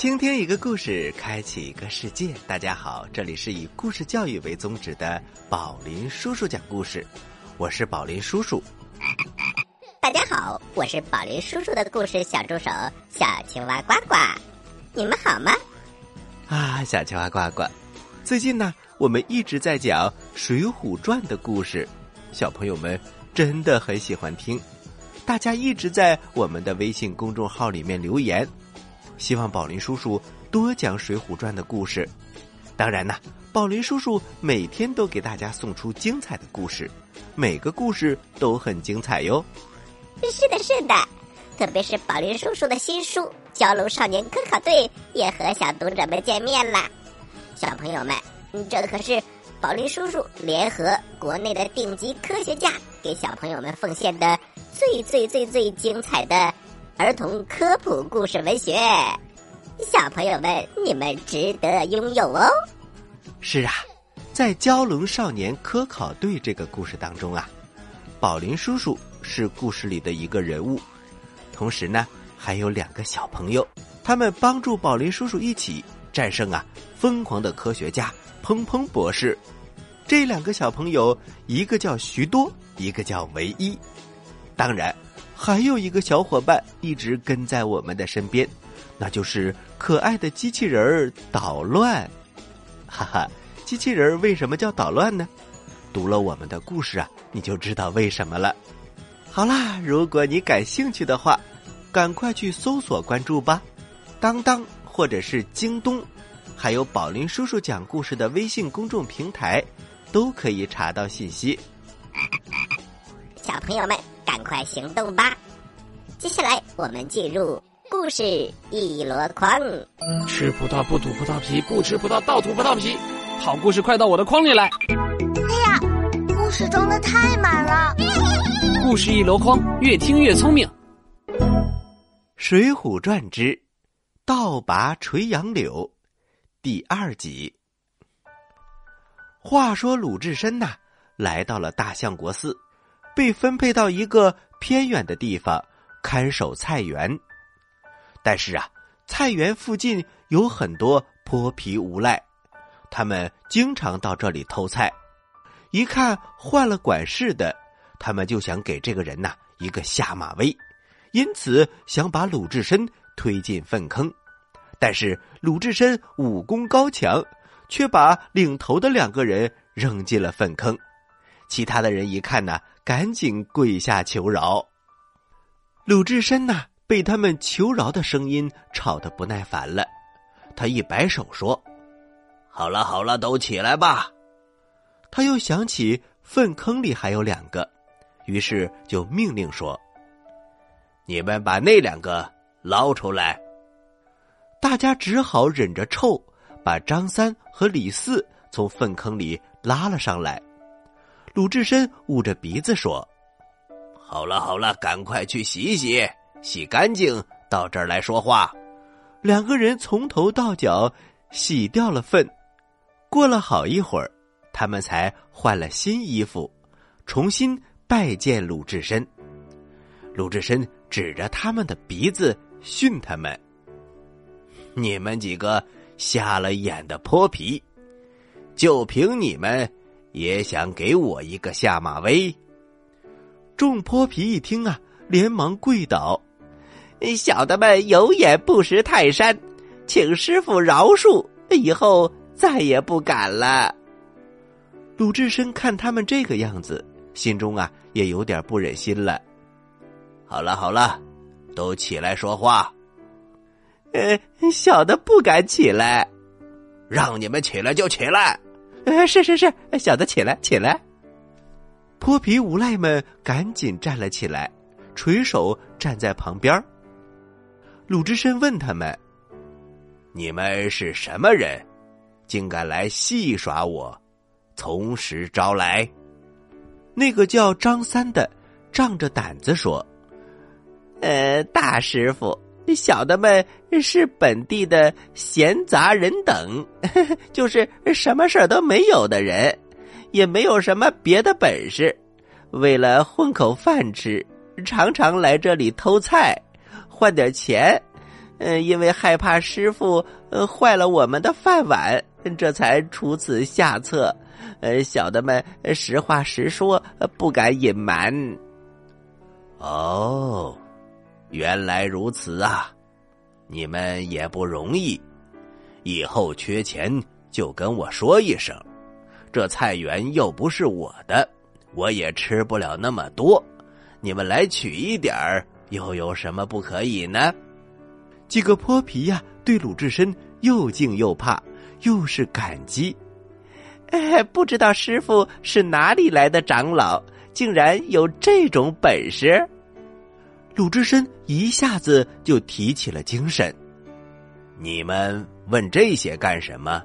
倾听一个故事，开启一个世界。大家好，这里是以故事教育为宗旨的宝林叔叔讲故事，我是宝林叔叔。大家好，我是宝林叔叔的故事小助手小青蛙呱呱，你们好吗？啊，小青蛙呱呱，最近呢，我们一直在讲《水浒传》的故事，小朋友们真的很喜欢听，大家一直在我们的微信公众号里面留言。希望宝林叔叔多讲《水浒传》的故事，当然呢，宝林叔叔每天都给大家送出精彩的故事，每个故事都很精彩哟。是的，是的，特别是宝林叔叔的新书《蛟龙少年科考队》也和小读者们见面了。小朋友们，这可是宝林叔叔联合国内的顶级科学家给小朋友们奉献的最最最最精彩的。儿童科普故事文学，小朋友们，你们值得拥有哦。是啊，在《蛟龙少年科考队》这个故事当中啊，宝林叔叔是故事里的一个人物，同时呢，还有两个小朋友，他们帮助宝林叔叔一起战胜啊疯狂的科学家砰砰博士。这两个小朋友，一个叫徐多，一个叫唯一。当然。还有一个小伙伴一直跟在我们的身边，那就是可爱的机器人捣乱。哈哈，机器人为什么叫捣乱呢？读了我们的故事啊，你就知道为什么了。好啦，如果你感兴趣的话，赶快去搜索关注吧，当当或者是京东，还有宝林叔叔讲故事的微信公众平台，都可以查到信息。小朋友们。赶快行动吧！接下来我们进入故事一箩筐。吃葡萄不吐葡萄皮，不吃葡萄倒吐葡萄皮。好故事快到我的筐里来！哎呀，故事装的太满了。故事一箩筐，越听越聪明。《水浒传之倒拔垂杨柳》第二集。话说鲁智深呐，来到了大相国寺。被分配到一个偏远的地方看守菜园，但是啊，菜园附近有很多泼皮无赖，他们经常到这里偷菜。一看换了管事的，他们就想给这个人呐一个下马威，因此想把鲁智深推进粪坑。但是鲁智深武功高强，却把领头的两个人扔进了粪坑。其他的人一看呢。赶紧跪下求饶。鲁智深呐，被他们求饶的声音吵得不耐烦了，他一摆手说：“好了好了，都起来吧。”他又想起粪坑里还有两个，于是就命令说：“你们把那两个捞出来。”大家只好忍着臭，把张三和李四从粪坑里拉了上来。鲁智深捂着鼻子说：“好了好了，赶快去洗洗，洗干净，到这儿来说话。”两个人从头到脚洗掉了粪，过了好一会儿，他们才换了新衣服，重新拜见鲁智深。鲁智深指着他们的鼻子训他们：“你们几个瞎了眼的泼皮，就凭你们！”也想给我一个下马威。众泼皮一听啊，连忙跪倒：“小的们有眼不识泰山，请师傅饶恕，以后再也不敢了。”鲁智深看他们这个样子，心中啊也有点不忍心了。好了好了，都起来说话。呃，小的不敢起来，让你们起来就起来。呃，是是是，小的起来起来。泼皮无赖们赶紧站了起来，垂手站在旁边。鲁智深问他们：“你们是什么人？竟敢来戏耍我？从实招来。”那个叫张三的仗着胆子说：“呃，大师傅。”小的们是本地的闲杂人等，就是什么事儿都没有的人，也没有什么别的本事，为了混口饭吃，常常来这里偷菜，换点钱，嗯，因为害怕师傅呃坏了我们的饭碗，这才出此下策。呃，小的们实话实说，不敢隐瞒。哦，原来如此啊！你们也不容易，以后缺钱就跟我说一声。这菜园又不是我的，我也吃不了那么多。你们来取一点儿，又有什么不可以呢？几个泼皮呀，对鲁智深又敬又怕，又是感激。哎，不知道师傅是哪里来的长老，竟然有这种本事。鲁智深一下子就提起了精神。你们问这些干什么？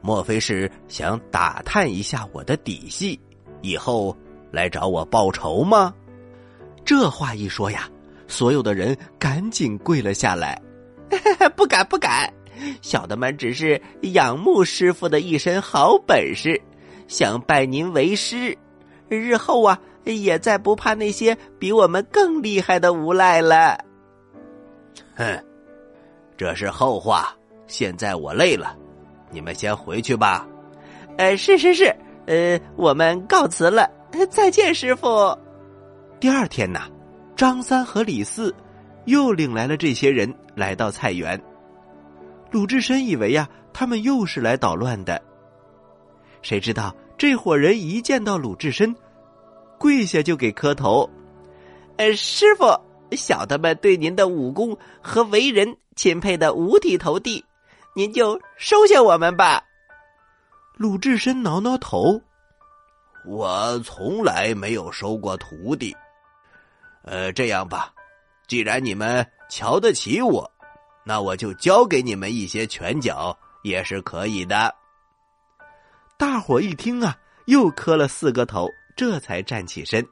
莫非是想打探一下我的底细，以后来找我报仇吗？这话一说呀，所有的人赶紧跪了下来。不敢不敢，小的们只是仰慕师傅的一身好本事，想拜您为师，日后啊，也再不怕那些比我们更厉害的无赖了。哼，这是后话，现在我累了。你们先回去吧。呃，是是是，呃，我们告辞了，再见，师傅。第二天呐，张三和李四又领来了这些人来到菜园。鲁智深以为呀，他们又是来捣乱的。谁知道这伙人一见到鲁智深，跪下就给磕头。呃，师傅，小的们对您的武功和为人钦佩的五体投地。您就收下我们吧。鲁智深挠挠头，我从来没有收过徒弟。呃，这样吧，既然你们瞧得起我，那我就教给你们一些拳脚，也是可以的。大伙一听啊，又磕了四个头，这才站起身。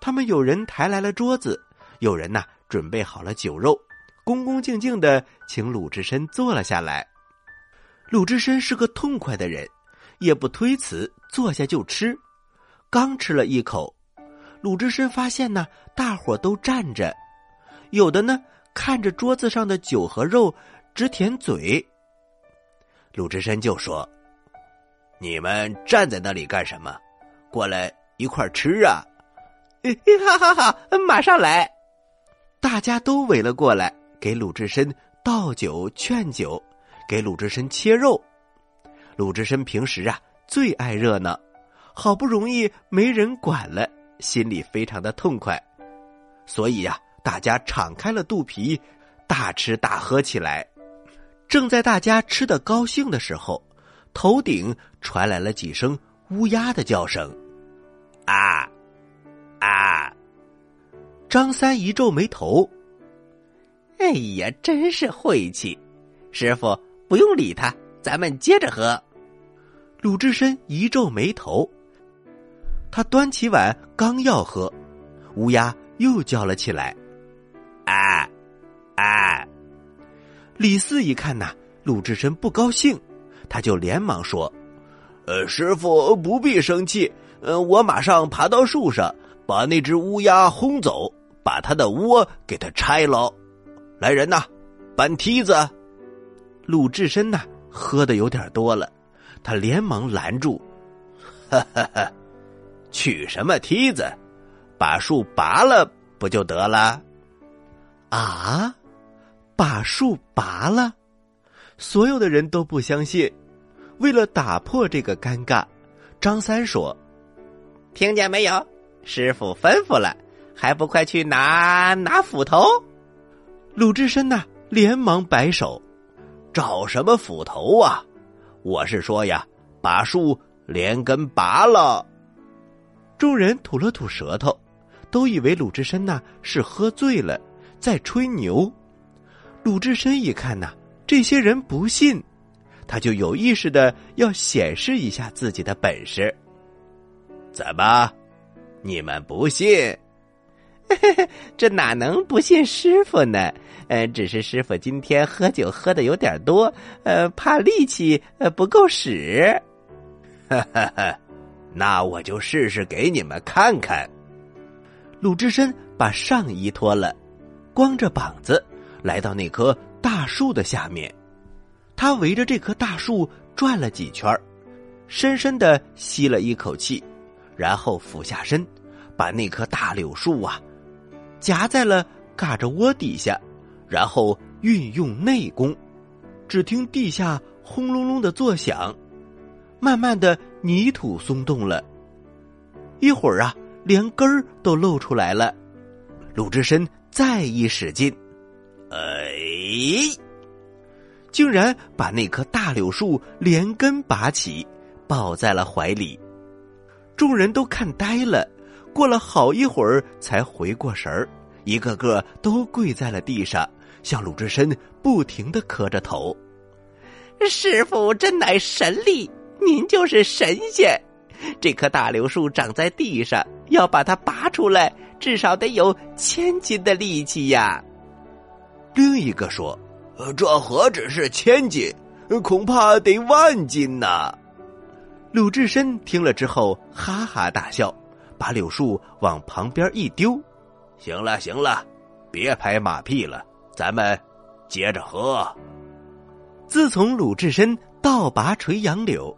他们有人抬来了桌子，有人呐准备好了酒肉。恭恭敬敬的请鲁智深坐了下来。鲁智深是个痛快的人，也不推辞，坐下就吃。刚吃了一口，鲁智深发现呢，大伙都站着，有的呢看着桌子上的酒和肉，直舔嘴。鲁智深就说：“你们站在那里干什么？过来一块吃啊！”哈哈哈，马上来！大家都围了过来。给鲁智深倒酒劝酒，给鲁智深切肉。鲁智深平时啊最爱热闹，好不容易没人管了，心里非常的痛快，所以呀，大家敞开了肚皮，大吃大喝起来。正在大家吃的高兴的时候，头顶传来了几声乌鸦的叫声：“啊，啊！”张三一皱眉头。哎呀，真是晦气！师傅不用理他，咱们接着喝。鲁智深一皱眉头，他端起碗刚要喝，乌鸦又叫了起来：“啊啊！”李四一看呐，鲁智深不高兴，他就连忙说：“呃，师傅不必生气，呃，我马上爬到树上，把那只乌鸦轰走，把它的窝给它拆了。”来人呐，搬梯子！鲁智深呐，喝的有点多了，他连忙拦住：“哈哈哈，取什么梯子？把树拔了不就得了？”啊，把树拔了？所有的人都不相信。为了打破这个尴尬，张三说：“听见没有？师傅吩咐了，还不快去拿拿斧头？”鲁智深呐，连忙摆手：“找什么斧头啊？我是说呀，把树连根拔了。”众人吐了吐舌头，都以为鲁智深呐是喝醉了，在吹牛。鲁智深一看呐，这些人不信，他就有意识的要显示一下自己的本事。怎么，你们不信？这哪能不信师傅呢？呃，只是师傅今天喝酒喝的有点多，呃，怕力气呃不够使。哈哈哈，那我就试试给你们看看。鲁智深把上衣脱了，光着膀子来到那棵大树的下面。他围着这棵大树转了几圈深深的吸了一口气，然后俯下身，把那棵大柳树啊夹在了嘎吱窝底下，然后运用内功，只听地下轰隆隆的作响，慢慢的泥土松动了。一会儿啊，连根儿都露出来了。鲁智深再一使劲，哎！竟然把那棵大柳树连根拔起，抱在了怀里。众人都看呆了，过了好一会儿才回过神儿，一个个都跪在了地上，向鲁智深不停的磕着头。师傅真乃神力，您就是神仙。这棵大柳树长在地上，要把它拔出来，至少得有千斤的力气呀。另一个说。这何止是千斤，恐怕得万斤呐！鲁智深听了之后哈哈大笑，把柳树往旁边一丢。行了行了，别拍马屁了，咱们接着喝。自从鲁智深倒拔垂杨柳，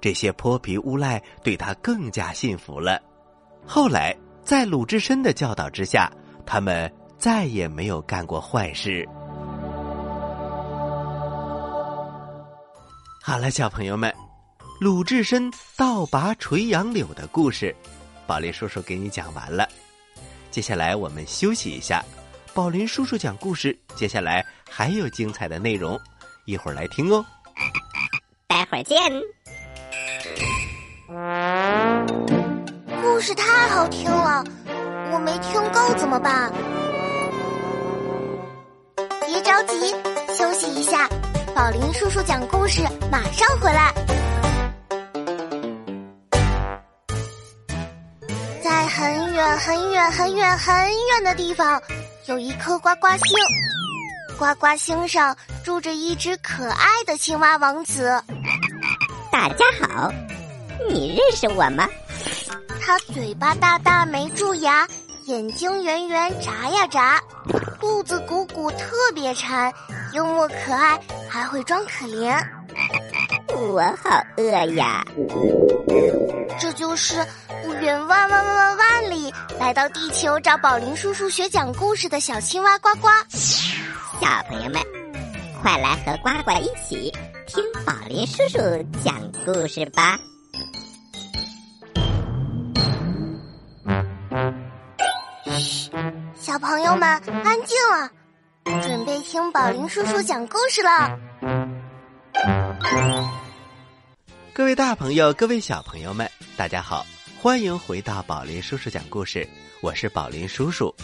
这些泼皮无赖对他更加信服了。后来在鲁智深的教导之下，他们再也没有干过坏事。好了，小朋友们，鲁智深倒拔垂杨柳的故事，宝林叔叔给你讲完了。接下来我们休息一下，宝林叔叔讲故事，接下来还有精彩的内容，一会儿来听哦。待会儿见。故事太好听了，我没听够怎么办？别着急，休息一下。宝林叔叔讲故事，马上回来。很远很远很远很远的地方，有一颗呱呱星。呱呱星上住着一只可爱的青蛙王子。大家好，你认识我吗？他嘴巴大大没蛀牙，眼睛圆圆眨呀眨，肚子鼓鼓特别馋。幽默可爱，还会装可怜。我好饿呀！这就是不远万万万万万里来到地球找宝林叔叔学讲故事的小青蛙呱呱。小朋友们，快来和呱呱一起听宝林叔叔讲故事吧！嘘，小朋友们安静了。准备听宝林叔叔讲故事了。各位大朋友，各位小朋友们，大家好，欢迎回到宝林叔叔讲故事。我是宝林叔叔。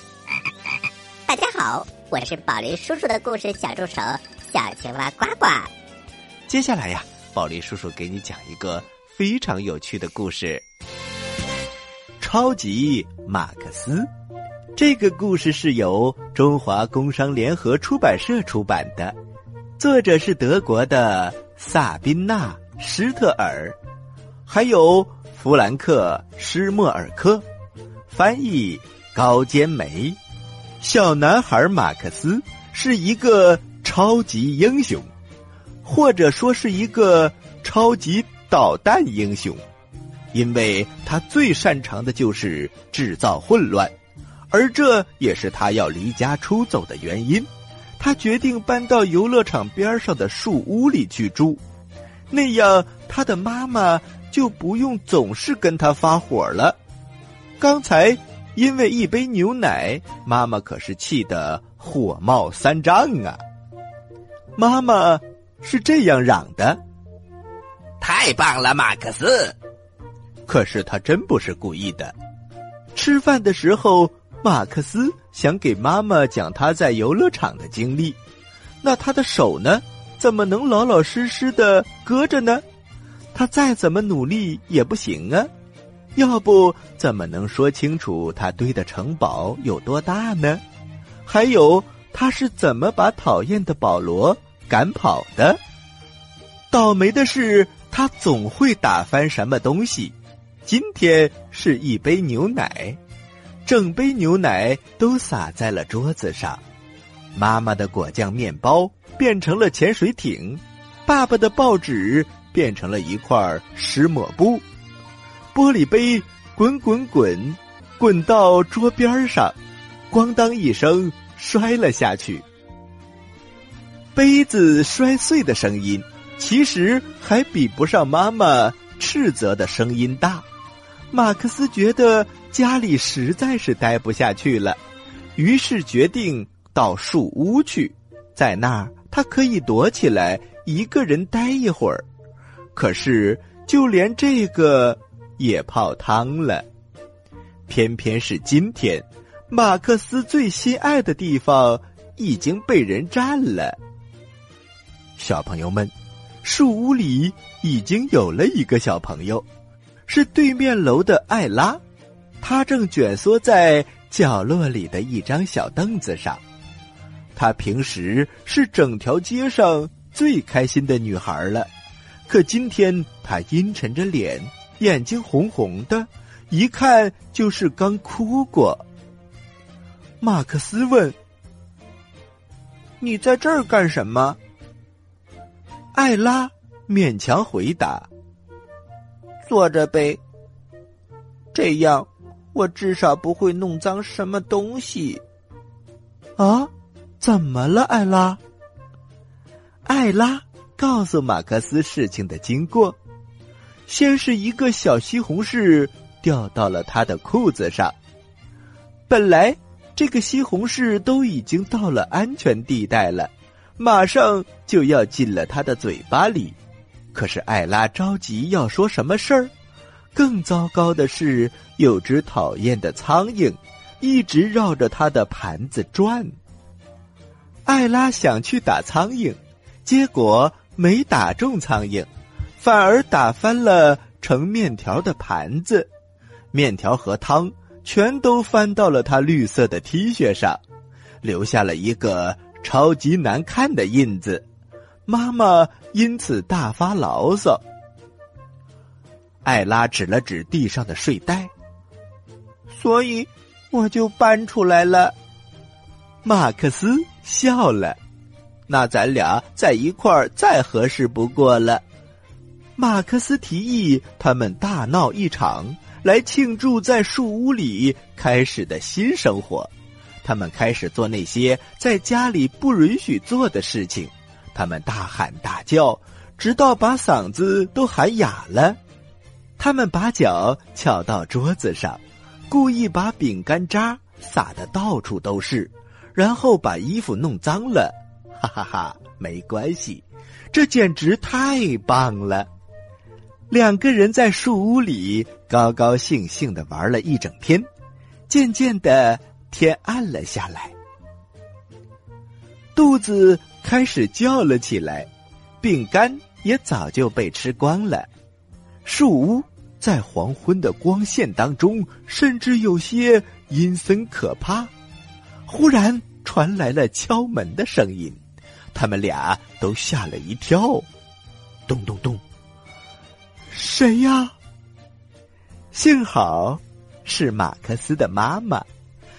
大家好，我是宝林叔叔的故事小助手小青蛙呱呱。接下来呀，宝林叔叔给你讲一个非常有趣的故事——超级马克思。这个故事是由中华工商联合出版社出版的，作者是德国的萨宾娜·施特尔，还有弗兰克·施莫尔科，翻译高坚梅。小男孩马克思是一个超级英雄，或者说是一个超级导弹英雄，因为他最擅长的就是制造混乱。而这也是他要离家出走的原因，他决定搬到游乐场边上的树屋里去住，那样他的妈妈就不用总是跟他发火了。刚才因为一杯牛奶，妈妈可是气得火冒三丈啊！妈妈是这样嚷的：“太棒了，马克思！”可是他真不是故意的。吃饭的时候。马克思想给妈妈讲他在游乐场的经历，那他的手呢？怎么能老老实实的搁着呢？他再怎么努力也不行啊！要不怎么能说清楚他堆的城堡有多大呢？还有他是怎么把讨厌的保罗赶跑的？倒霉的是，他总会打翻什么东西。今天是一杯牛奶。整杯牛奶都洒在了桌子上，妈妈的果酱面包变成了潜水艇，爸爸的报纸变成了一块湿抹布，玻璃杯滚滚滚，滚到桌边上，咣当一声摔了下去。杯子摔碎的声音，其实还比不上妈妈斥责的声音大。马克思觉得家里实在是待不下去了，于是决定到树屋去，在那儿他可以躲起来，一个人待一会儿。可是就连这个也泡汤了。偏偏是今天，马克思最心爱的地方已经被人占了。小朋友们，树屋里已经有了一个小朋友，是对面楼的艾拉，她正蜷缩在角落里的一张小凳子上。她平时是整条街上最开心的女孩了，可今天她阴沉着脸，眼睛红红的，一看就是刚哭过。马克思问：“你在这儿干什么？”艾拉勉强回答：“坐着呗，这样我至少不会弄脏什么东西。”啊，怎么了，艾拉？艾拉告诉马克思事情的经过：先是一个小西红柿掉到了他的裤子上，本来这个西红柿都已经到了安全地带了。马上就要进了他的嘴巴里，可是艾拉着急要说什么事儿。更糟糕的是，有只讨厌的苍蝇一直绕着他的盘子转。艾拉想去打苍蝇，结果没打中苍蝇，反而打翻了盛面条的盘子，面条和汤全都翻到了他绿色的 T 恤上，留下了一个。超级难看的印子，妈妈因此大发牢骚。艾拉指了指地上的睡袋，所以我就搬出来了。马克思笑了，那咱俩在一块儿再合适不过了。马克思提议他们大闹一场，来庆祝在树屋里开始的新生活。他们开始做那些在家里不允许做的事情，他们大喊大叫，直到把嗓子都喊哑了。他们把脚翘到桌子上，故意把饼干渣撒的到处都是，然后把衣服弄脏了。哈哈哈，没关系，这简直太棒了！两个人在树屋里高高兴兴的玩了一整天，渐渐的。天暗了下来，肚子开始叫了起来，饼干也早就被吃光了。树屋在黄昏的光线当中，甚至有些阴森可怕。忽然传来了敲门的声音，他们俩都吓了一跳。咚咚咚，谁呀？幸好是马克思的妈妈。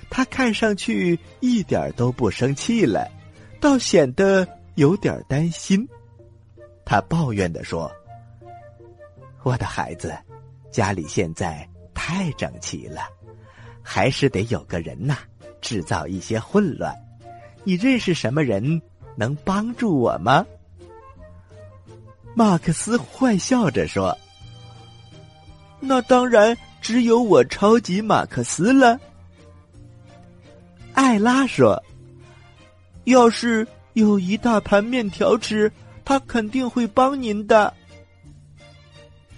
她看上去一点都不生气了，倒显得有点担心。他抱怨的说：“我的孩子，家里现在太整齐了，还是得有个人呐，制造一些混乱。你认识什么人能帮助我吗？”马克思坏笑着说：“那当然只有我超级马克思了。”艾拉说：“要是有一大盘面条吃，他肯定会帮您的。”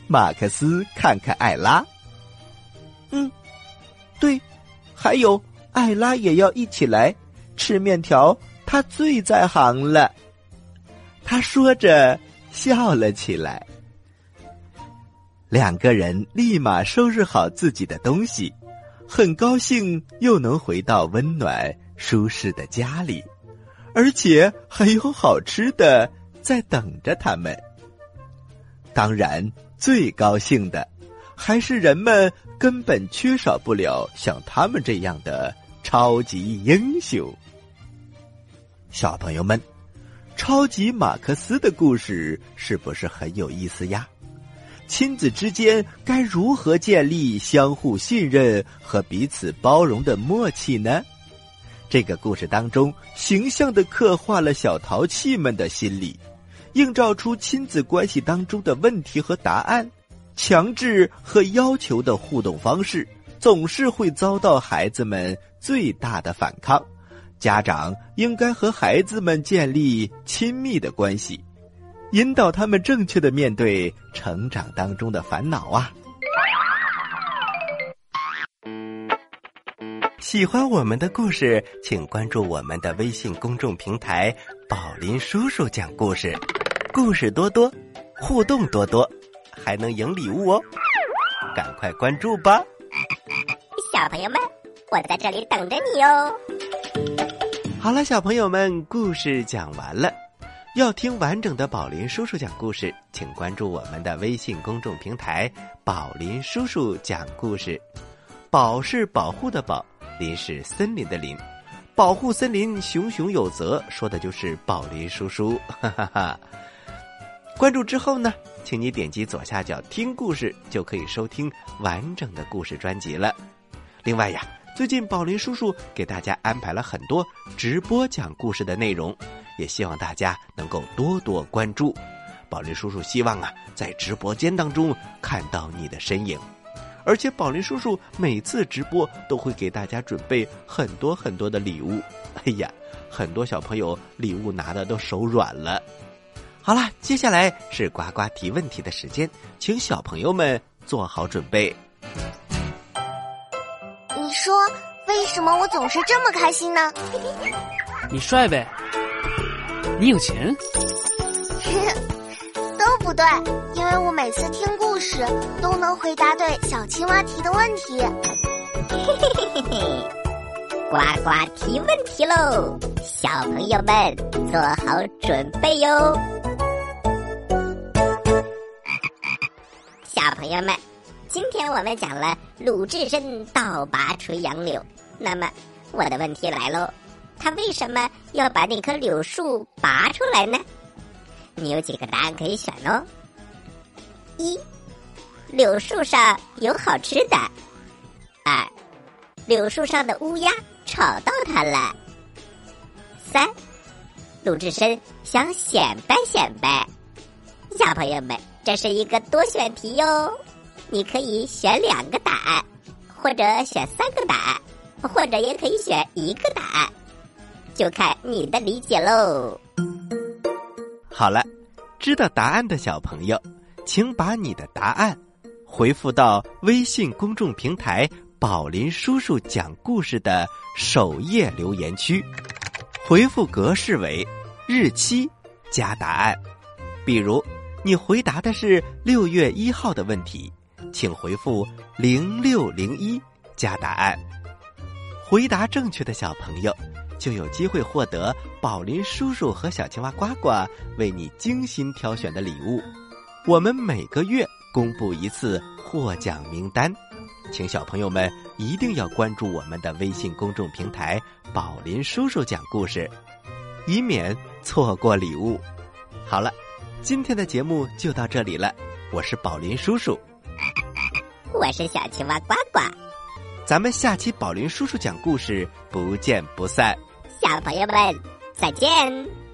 马克思看看艾拉，嗯，对，还有艾拉也要一起来吃面条，他最在行了。他说着笑了起来。两个人立马收拾好自己的东西。很高兴又能回到温暖舒适的家里，而且还有好吃的在等着他们。当然，最高兴的还是人们根本缺少不了像他们这样的超级英雄。小朋友们，超级马克思的故事是不是很有意思呀？亲子之间该如何建立相互信任和彼此包容的默契呢？这个故事当中，形象的刻画了小淘气们的心理，映照出亲子关系当中的问题和答案。强制和要求的互动方式，总是会遭到孩子们最大的反抗。家长应该和孩子们建立亲密的关系。引导他们正确的面对成长当中的烦恼啊！喜欢我们的故事，请关注我们的微信公众平台“宝林叔叔讲故事”，故事多多，互动多多，还能赢礼物哦！赶快关注吧！小朋友们，我在这里等着你哦！好了，小朋友们，故事讲完了。要听完整的宝林叔叔讲故事，请关注我们的微信公众平台“宝林叔叔讲故事”。宝是保护的宝，林是森林的林，保护森林，熊熊有责，说的就是宝林叔叔。哈哈哈！关注之后呢，请你点击左下角听故事，就可以收听完整的故事专辑了。另外呀，最近宝林叔叔给大家安排了很多直播讲故事的内容。也希望大家能够多多关注，宝林叔叔希望啊，在直播间当中看到你的身影，而且宝林叔叔每次直播都会给大家准备很多很多的礼物。哎呀，很多小朋友礼物拿的都手软了。好了，接下来是呱呱提问题的时间，请小朋友们做好准备。为什么我总是这么开心呢？你帅呗。你有钱？都不对，因为我每次听故事都能回答对小青蛙提的问题。嘿嘿嘿嘿嘿，呱呱提问题喽！小朋友们做好准备哟。小朋友们，今天我们讲了鲁智深倒拔垂杨柳，那么我的问题来喽。他为什么要把那棵柳树拔出来呢？你有几个答案可以选哦。一，柳树上有好吃的；二，柳树上的乌鸦吵到他了；三，鲁智深想显摆显摆。小朋友们，这是一个多选题哟，你可以选两个答案，或者选三个答案，或者也可以选一个答案。就看你的理解喽。好了，知道答案的小朋友，请把你的答案回复到微信公众平台“宝林叔叔讲故事”的首页留言区，回复格式为日期加答案。比如，你回答的是六月一号的问题，请回复零六零一加答案。回答正确的小朋友。就有机会获得宝林叔叔和小青蛙呱呱为你精心挑选的礼物。我们每个月公布一次获奖名单，请小朋友们一定要关注我们的微信公众平台“宝林叔叔讲故事”，以免错过礼物。好了，今天的节目就到这里了。我是宝林叔叔，我是小青蛙呱呱，咱们下期宝林叔叔讲故事不见不散。小朋友们，再见。